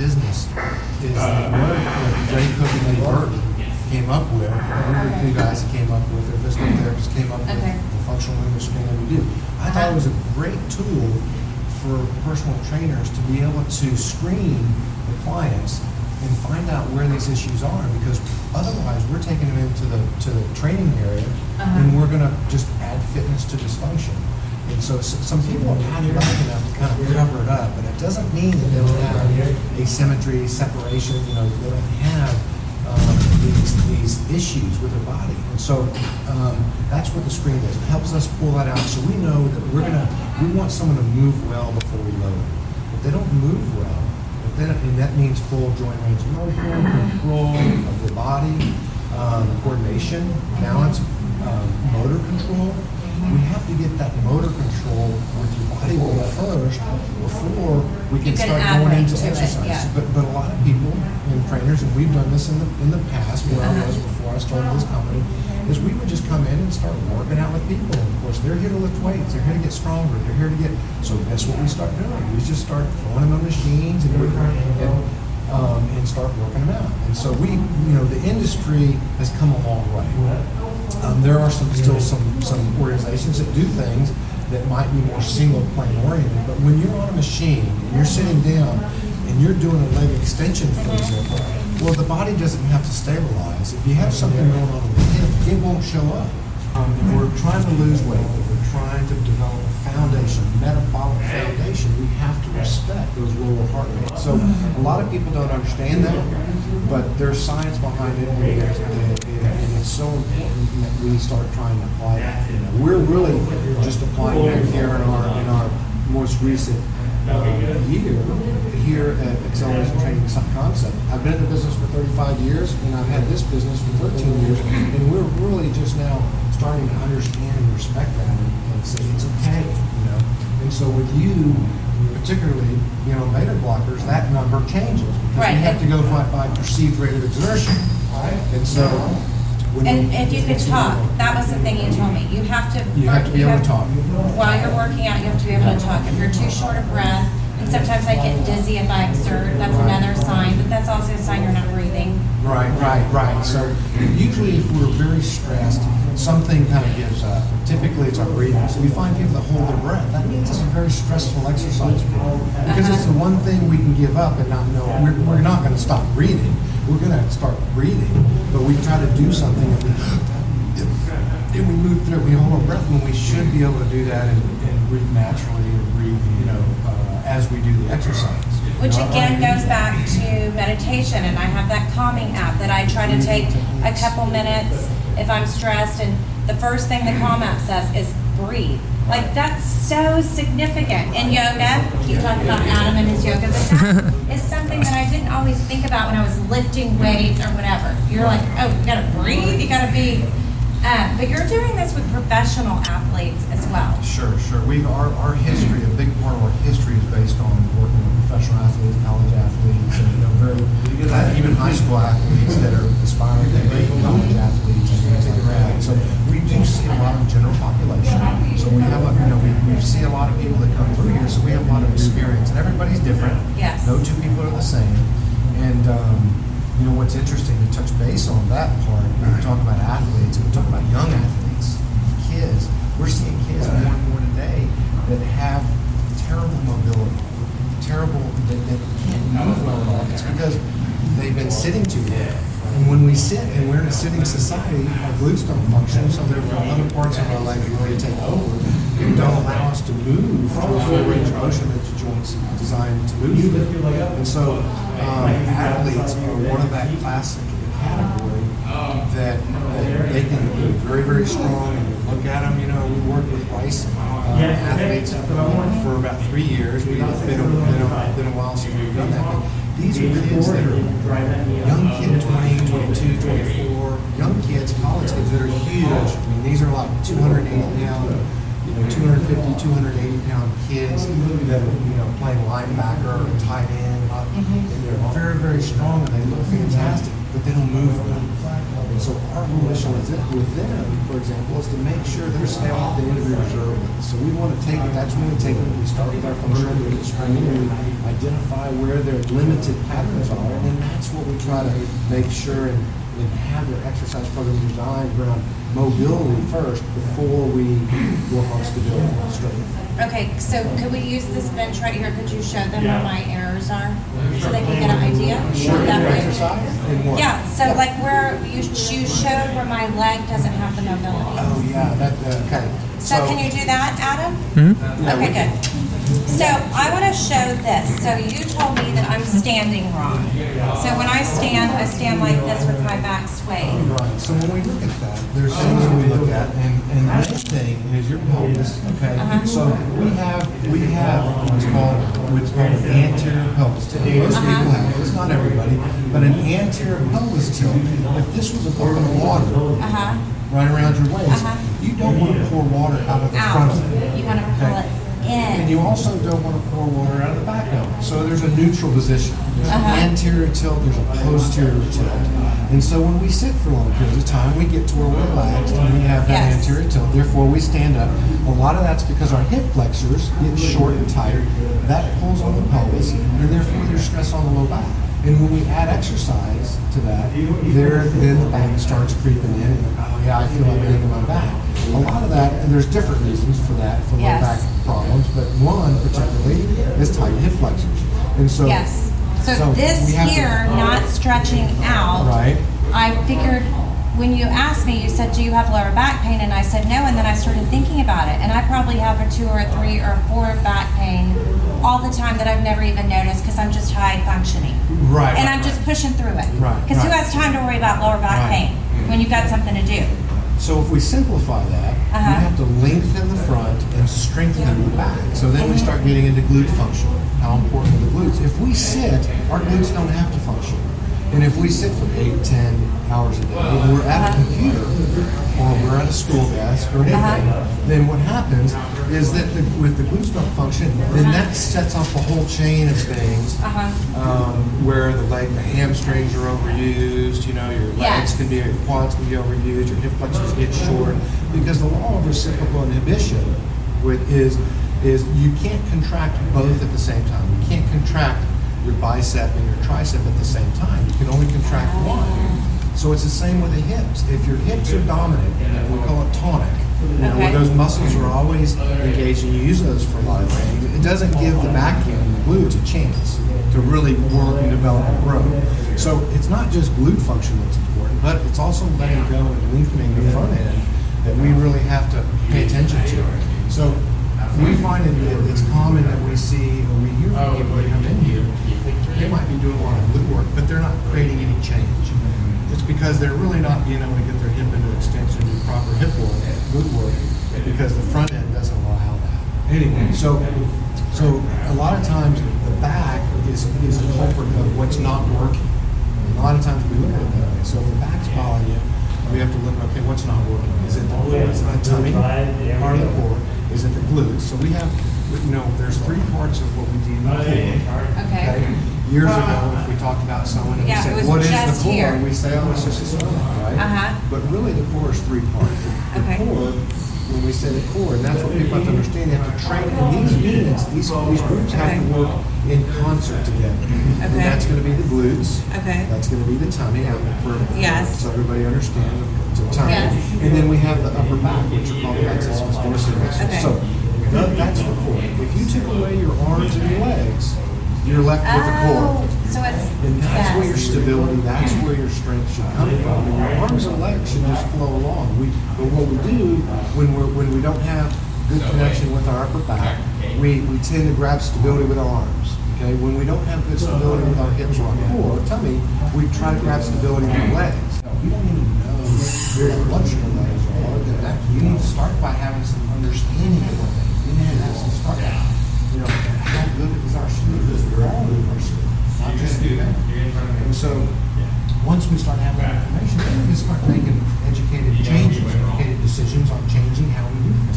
business is the word that Gray Cook and Eddie Burton came up with. Were the two guys that came up with it. Physical therapists came up with Okay. the functional movement screen that we do. I thought it was a great tool for personal trainers to be able to screen the clients and find out where these issues are because otherwise we're taking them into the to the training area Uh-huh. and we're going to just add fitness to dysfunction. And so some people are kind of back enough to kind of cover it up, but it doesn't mean that they don't have asymmetry, separation. You know, they don't have um, these these issues with their body. And so um, that's what the screen does. It helps us pull that out so we know that we're gonna we want someone to move well before we load. If they don't move well, if they don't, and that means full joint range of motion, control of the body, um, coordination, balance, um, motor control. We have to get that motor control with your body weight first before we You can can start add going weight into to it, exercise. yeah. But but a lot of people and trainers, and we've done this in the in the past where I Uh-huh. was before I started this company, is we would just come in and start working out with people. And of course, they're here to lift weights. They're here to get stronger. They're here to get. So that's what we start doing. We just start throwing them on machines and we and, um, and start working them out. And so we, you know, the industry has come a long way. Um, there are some still some some organizations that do things that might be more single plane oriented, but when you're on a machine and you're sitting down and you're doing a leg extension, for example, well, the body doesn't have to stabilize. If you have something going on with the hip, it won't show up. Um, if we're trying to lose weight, if we're trying to develop a foundation, metabolic foundation, we have to respect those lower heart rates. So a lot of people don't understand that, but there's science behind it, there's, and, and it's so important that we start trying to apply that. You know, we're really just applying that here in our in our most recent uh, year here at Acceleration Training Concept. I've been in the business for 35 years, and I've had this business for 13 years, and we're really just now starting to understand and respect that and, and say it's okay, you know. And so with you, particularly, you know, beta blockers, that number changes because Right. we have to go by, by perceived rate of exertion. right? And so when And we- if you could talk, that was the thing you told me. You have to. You have to be able to talk. While you're working out, you have to be able to talk. If you're too short of breath, and sometimes I get dizzy if I exert, that's another sign, but that's also a sign you're not. Right, right, right. So usually if we're very stressed, something kind of gives up. Typically it's our breathing. So we find people that hold their breath. That means it's a very stressful exercise for them. Because it's the one thing we can give up and not know. We're, we're not going to stop breathing. We're going to start breathing. But we try to do something and we, and we move through. We hold our breath when we should be able to do that and, and breathe naturally and breathe, you know, uh, as we do the exercise. Which again goes back to meditation, and I have that calming app that I try to take a couple minutes if I'm stressed, and the first thing the calm app says is breathe. Like that's so significant in yoga. Keep talking about Adam and his yoga, but that is something that I didn't always think about when I was lifting weights or whatever. You're like, oh, you gotta breathe, you gotta be. Uh, but you're doing this with professional athletes as well. Sure, sure. We our, our history, a big part of our history is based on working with professional athletes, college athletes, and you know, very uh, even high school athletes that are aspiring to be college athletes and things like that. So we do see a lot of general population. So we have a you know we, we see a lot of people that come through here. So we have a lot of experience, and everybody's different. Yes. No two people are the same. And um, you know what's interesting to touch base on that part. We were talking about athletes, and we're talking about young athletes, kids. We're seeing kids more and more today that have terrible mobility, terrible that, that can't move well at all. It's because they've been sitting too long. And when we sit and we're in a sitting society, our glutes don't function, so therefore other parts of our legs really take over and don't allow us to move to a full range of motion that the joints are designed to move. through. And so um, athletes are one of that classic category that they can be very, very strong. And look at them, you know, we work with Rice uh, athletes for, for about three years. We've been, a- been, a, been a while since we've done that. But these are kids that are young kid, 20, 22, 24, young kids, college kids that are huge. I mean, these are like 280 pound, you know, 250, 280 pound kids that are, you know, playing linebacker or tight end. uh, And they're very, very strong and they look fantastic, but they don't move well. So our mission with them, with them, for example, is to make sure they're staying off the end of your. So we want to take, that's when we take, we start with our functional limits training we identify where their limited patterns are. And then that's what we try to make sure and, and have their exercise program designed around mobility first before we work on stability and strength. Okay, so could we use this bench right here? Could you show them where my errors are? So they can get an idea? Sure, That way- exercise and what? Yeah, so like where you, you showed where my leg doesn't have the mobility. Oh, yeah, that, uh, okay. So can you do that, Adam? Yeah, we Okay, good. So I want to show this. So you told me that I'm standing wrong. So when I stand, I stand like this with my back swayed. Right, so when we look at that, there's things that we look at, and, and the main thing is your pelvis, okay? Uh-huh. So we have, we have what's called, what's called an anterior pelvis tilt. Most Uh-huh. people have, it. it's not everybody, but an anterior pelvis tilt, if this was a bucket of water Uh-huh. right around your waist, Uh-huh. you don't want to pour water out of the front of it. You want to pull it And you also don't want to pour water out of the back of it. So there's a neutral position. There's Uh-huh. an anterior tilt, there's a posterior tilt. And so when we sit for long periods of time, we get to where we're relaxed and we have that Yes. anterior tilt. Therefore, we stand up. A lot of that's because our hip flexors get short and tight. That pulls on the pelvis, and therefore there's stress on the low back. And when we add exercise to that, there then the back starts creeping in, and oh yeah, I feel like in my back. A lot of that, and there's different reasons for that, for low Yes. back problems, but one particularly is tight hip flexors. And so Yes. So so this have to- here, not stretching out. Right. I figured when you asked me, you said, "Do you have lower back pain?" And I said no. And then I started thinking about it, and I probably have a two or a three or a four back pain all the time that I've never even noticed because I'm just high functioning. Right. And right, I'm just pushing through it. Right, Because who has time to worry about lower back Right. pain when you've got something to do? So if we simplify that, Uh-huh. we have to lengthen the front and strengthen the back. So then we start getting into glute function. How important are the glutes? If we sit, our glutes don't have to function. And if we sit for eight, ten hours a day, and we're at a computer or we're at a school desk or anything, Uh-huh. then what happens is that the, with the glutes don't function, then that sets off a whole chain of things Uh huh. um, where the leg, the hamstrings are overused. You know, your legs Yes. can be, your quads can be overused. Your hip flexors get short because the law of reciprocal inhibition with is is you can't contract both at the same time. You can't contract your bicep and your tricep at the same time. You can only contract one. So it's the same with the hips. If your hips are dominant, we call it tonic. You know, where those muscles are always engaged, and you use those for a lot of things. It doesn't give the back and the glutes a chance to really work and develop and grow. So it's not just glute function that's important, but it's also letting go and lengthening the front end that we really have to pay attention to. So we find it, that it's common that we see or we hear from people that come in here, they might be doing a lot of glute work, but they're not creating any change. It's because they're really not being able to get their hip into extension, do proper hip work, glute work, because the front end doesn't allow that. Anyway, so so a lot of times the back is is a culprit of what's not working. And a lot of times we look at it that way. So if the back's bothering you, we have to look, okay, what's not working? Is it the core? Is it the tummy? Part of the core? Is it the glutes? So we have, you know, there's three parts of what we deem the core. Okay. Years ago, if we talked about someone and we Yeah, it said, was what is just the core? here. And we say, oh, it's just a stomach, right? Uh-huh. But really, the core is three parts. The Okay. core, when we say the core, and that's what people have to understand, they have to train, and these units, these, these groups have to work in concert together. And Okay. that's gonna be the glutes. Okay. That's gonna be the tummy, out for, Yes. so everybody understands, it's a tummy. Yes. And then we have the upper back, which are called the musculus muscles. Okay. So, that- that's the core. If you took away your arms and your legs, you're left with the core. Oh, so it's And that's where your stability, that's where your strength should come from. And your arms and legs should just flow along. We, but what we do when we're when we don't have good connection with our upper back, we, we tend to grab stability with our arms. Okay, when we don't have good stability with our hips or our core, or tummy, we try to grab stability with our legs. You don't even know very much your legs are. That- you need to start by having some understanding of what they. You need to have some start. You know, how good is our? Is the of our? Not just the amount. And so, once we start having that information, then we can start making educated changes, educated decisions on changing how we do things.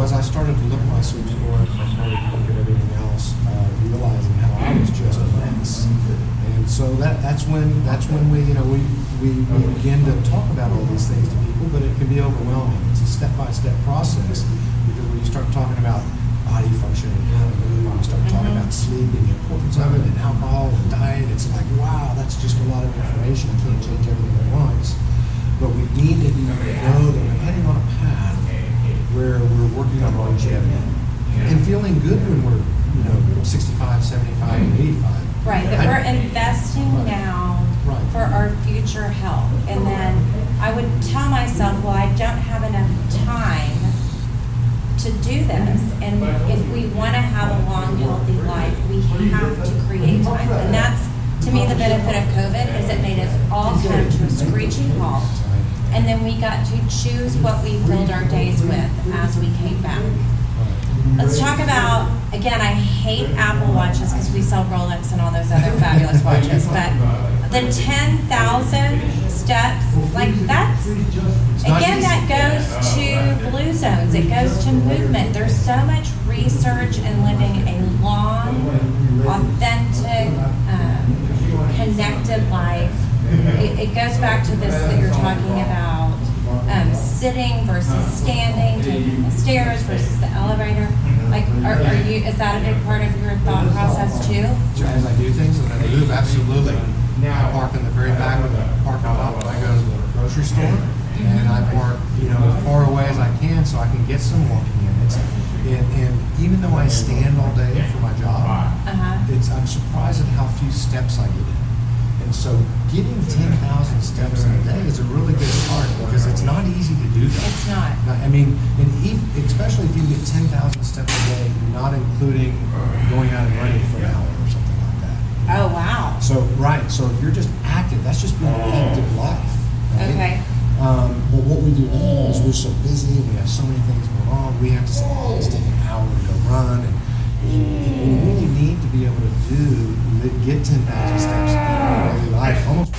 As I started to look at my sleep score, I started to look at everything else, uh, realizing how I was just a mess. And so that, that's when, that's when we, you know, we, we, we begin to talk about all these things to people, but it can be overwhelming. It's a step-by-step process, because when you start talking about body function and how to move, when you start talking about sleep and the importance of it, and alcohol and diet, it's like, wow, that's just a lot of information. I can't change everything at once. But we need to know that we're heading on a where we're working on longevity and feeling good when we're, you know, 65, 75, and 85. Right, that we're investing now Right. for our future health. And then I would tell myself, well, I don't have enough time to do this. And if we want to have a long, healthy life, we have to create time. And that's, to me, the benefit of COVID is it made us all come to a screeching halt. And then we got to choose what we filled our days with as we came back. Let's talk about, again, I hate Apple Watches because we sell Rolex and all those other fabulous watches, but the 10,000 steps, like that's, again, that goes to blue zones, it goes to movement. There's so much research in living a long, authentic, um, connected life. It, it goes back to this that you're talking about um, sitting versus standing, taking the stairs versus the elevator. Like, are, are you? Is that a big part of your thought process too? As I do things and I move, absolutely. I park in the very back of the parking lot when I go to the grocery store, and I park, you know, as far away as I can so I can get some walking units. And, and even though I stand all day for my job, Uh huh. it's I'm surprised at how few steps I get in. And so getting 10,000 steps in a day is a really good start because it's not easy to do that. It's not. I mean, and ev- especially if you get 10,000 steps a day, not including going out and running for an hour or something like that. Oh wow. So, right, so if you're just active, that's just being an active life. Right? Okay. Um, but what we do now is we're so busy and we have so many things going on, we have to say, oh, take an hour to go run. And we really need to be able to do, get 10,000 steps in daily life, almost.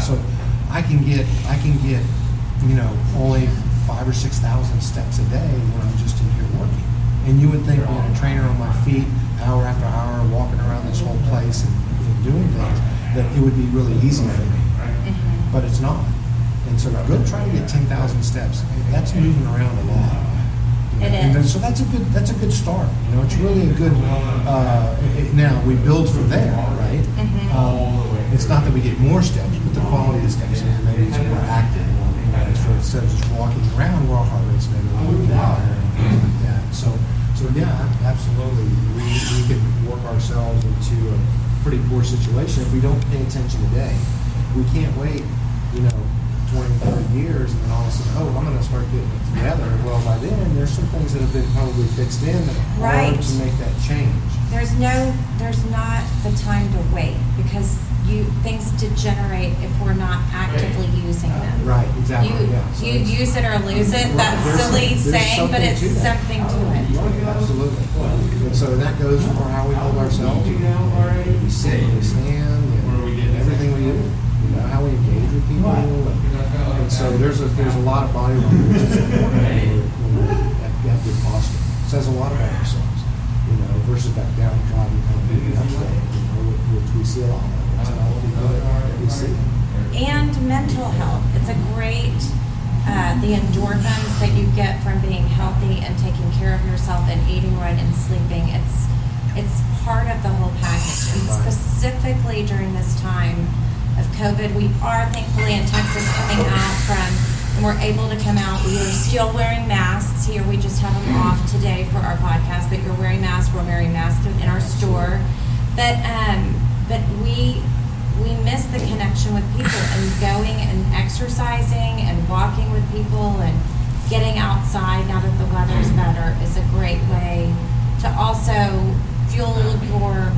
So I can get, I can get, you know, only five or 6,000 steps a day when I'm just in here working. And you would think being a trainer on my feet, hour after hour, walking around this whole place and, and doing things, that it would be really easy for me Mhm. but it's not. And so go try to get ten thousand steps. That's moving around a lot. It and so that's a good that's a good start. You know, it's really a good. Uh, it- now we build from there, right? Mhm. Um, it's not that we get more steps, but the quality of the steps is maybe it's more active. You know, so instead of just walking around, where our heart rate's maybe a little bit higher and things like that. So, so yeah, absolutely. We, we can work ourselves into a pretty poor situation if we don't pay attention today. We can't wait, you know, 20, 30 years and then all of a sudden, oh, I'm going to start getting it together. Well, by then, there's some things that have been probably fixed in that are hard to make that change. There's no, there's not the time to wait because you things degenerate if we're not actively using them. Right, exactly. You, yeah. So you use it or lose it. That's There's some- silly there's saying, but it's to something to it. Oh, absolutely. And so that goes for how we hold ourselves. We sit, we stand, and everything we do. You know, how we engage people. And, and so there's a there's a lot of body language that's important when we're, at, at good posture. It says a lot about ourselves. You know, versus that downtrodden kind of beating up thing, you know, which, which we see a lot of. That's not people that we see. and mental health. It's a great, uh, the endorphins that you get from being healthy and taking care of yourself and eating right and sleeping. It's it's part of the whole package. And specifically during this time of COVID, we are thankfully in Texas coming out from, and we're able to come out. We are still wearing masks here. We just have them off today for our podcast. But you're wearing masks. We're wearing masks in our store. But um, but we we miss the connection with people and going and exercising and walking with people and getting outside now that the weather's better is a great way to also fuel your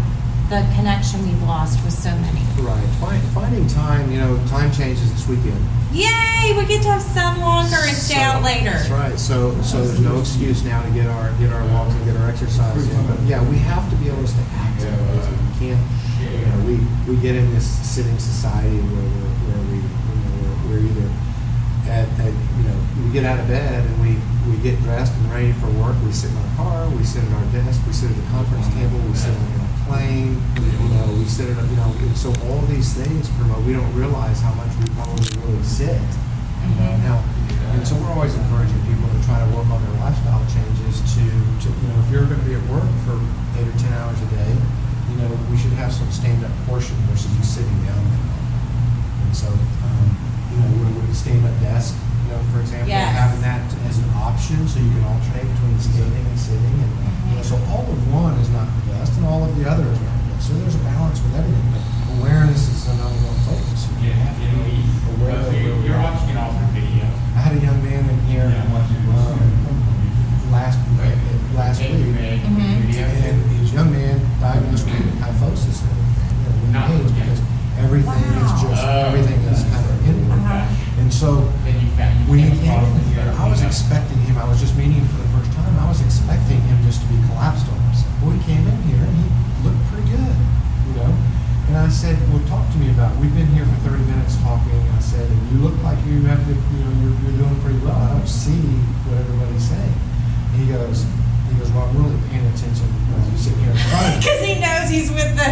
the connection we've lost with so many. Right. Find, finding time. You know, time changes this weekend. Yay! We get to have sun longer and stay out later. That's right. So so there's no excuse now to get our get our walks and get our exercise in. But yeah, we have to be able to stay active. Uh, we can't. You know, we we get in this sitting society where we're where we you know we're, we're either at, at you know we get out of bed and we we get dressed and ready for work. We sit in our car, we sit at our desk, we sit at the conference table, we sit on a plane, you know, we sit at, a- you know, so all these things promote, we don't realize how much we probably really sit. You know, Mhm. now, and so we're always encouraging people to try to work on their lifestyle changes to, to, you know, if you're gonna be at work for eight or ten hours a day, you know, we should have some stand-up portion versus you sitting down. And so, um, you know, with with a stand-up desk, you know, for example, Yes. having that as an option so you can alternate between standing and sitting and, you know, so all of one is not the best and all of the other is not the best. So there's a balance with everything, but awareness is the number one focus. You Yeah, have to you know, be aware of you- where we you're are. watching it all through video. I had a young man in here, Yeah, I'm watching it. um, last, last Take week. your bag, Mhm. video. And he was a young man diagnosed with kyphosis and everything, you know, No. with pains, because everything is Wow. just, Oh. everything is kind of inward. Uh-huh. And so, Then you found, you when he came came across in the here, video. I was expecting him, I was just meeting him for the first time, I was expecting him just to be collapsed on himself. Well, he came in here and he looked pretty good, you know? And I said, well, talk to me about, we've been here for thirty minutes talking, I said, and you look like you have the, you know, you're, you're doing pretty well, I don't see what everybody's saying. And he goes, he goes, well, I'm really paying attention as you sit here in front of. Because he knows he's with the,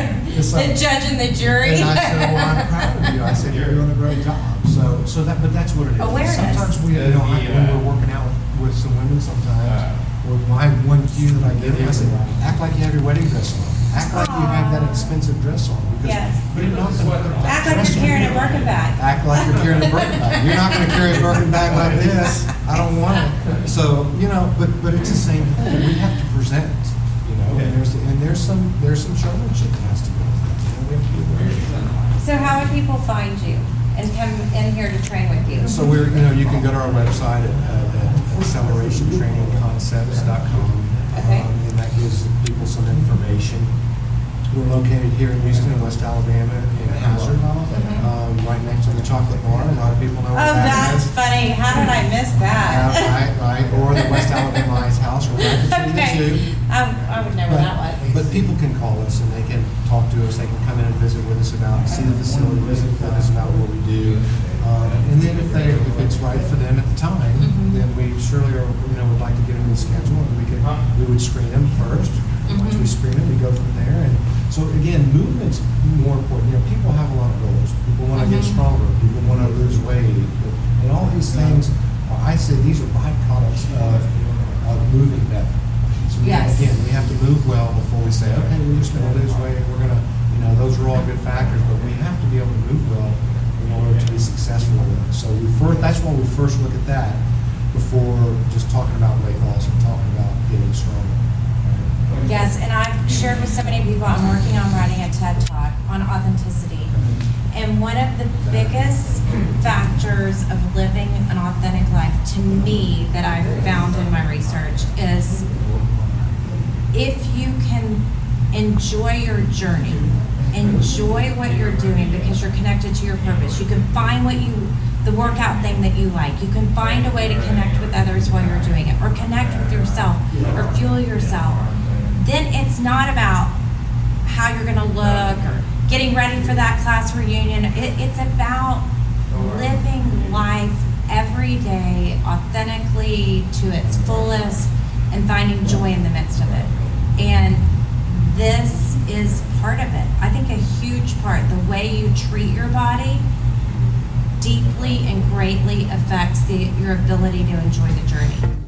like- the judge and the jury. And I said, well, I'm proud of you. I said, you're doing a great job. So, so that, but that's what it is. Awareness. Sometimes we, you know, I- when we're working out with, with some women sometimes, uh. or my one cue that I give them, I said, act like you have your wedding dress on. Act like you have that expensive dress on. Because Yes. You're not gonna put that Act like you're carrying a Birkin bag. Act like you're carrying a Birkin bag. You're not gonna carry a Birkin bag like this. I don't want it. So, you know, but, but it's the same thing. We have to present, you know, and there's, and there's some, there's some showmanship that has to go. You know, we have to be aware of that. So how would people find you and come in here to train with you? So we're, you know, you can go to our website at, at accelerationtrainingconcepts.com. Okay. um, And that gives people some information. We're located here in Houston, in West Alabama, in Hazard, Mhm. um, right next to the chocolate bar. A lot of people know Oh, that that's is. funny. How did I miss Yeah, that? right, right, or the West Alabama Ice House, or right between the two. Um, I would know where that was. But people can call us and they can talk to us, they can come in and visit with us about, see the facility, visit with us about what we do. Um, And then if they, if it's right for them at the time, Mhm. then we surely are, you know, would like to get them in the schedule and we could, we would screen them first. Once we screen them, we go from there. And so again, movement's more important. You know, people have a lot of goals. People want to get Mhm. stronger, people want to lose weight. And all these things, I say these are byproducts of, of moving better. So we- Yes. Again, we have to move well before we say, okay, we're just gonna lose weight, we're gonna, you know, those are all good factors, but we have to be able to move well in order to be successful with it. So we first, that's why we first look at that before just talking about weight loss and talking about getting stronger. Shared with so many people, I'm working on writing a TED Talk on authenticity. And one of the biggest factors of living an authentic life to me that I've found in my research is if you can enjoy your journey, enjoy what you're doing because you're connected to your purpose. You can find what you, the workout thing that you like. You can find a way to connect with others while you're doing it, or connect with yourself, or fuel yourself. Then it's not about how you're going to look or getting ready for that class reunion. It, it's about living life every day authentically to its fullest and finding joy in the midst of it. And this is part of it. I think a huge part, the way you treat your body deeply and greatly affects the, your ability to enjoy the journey.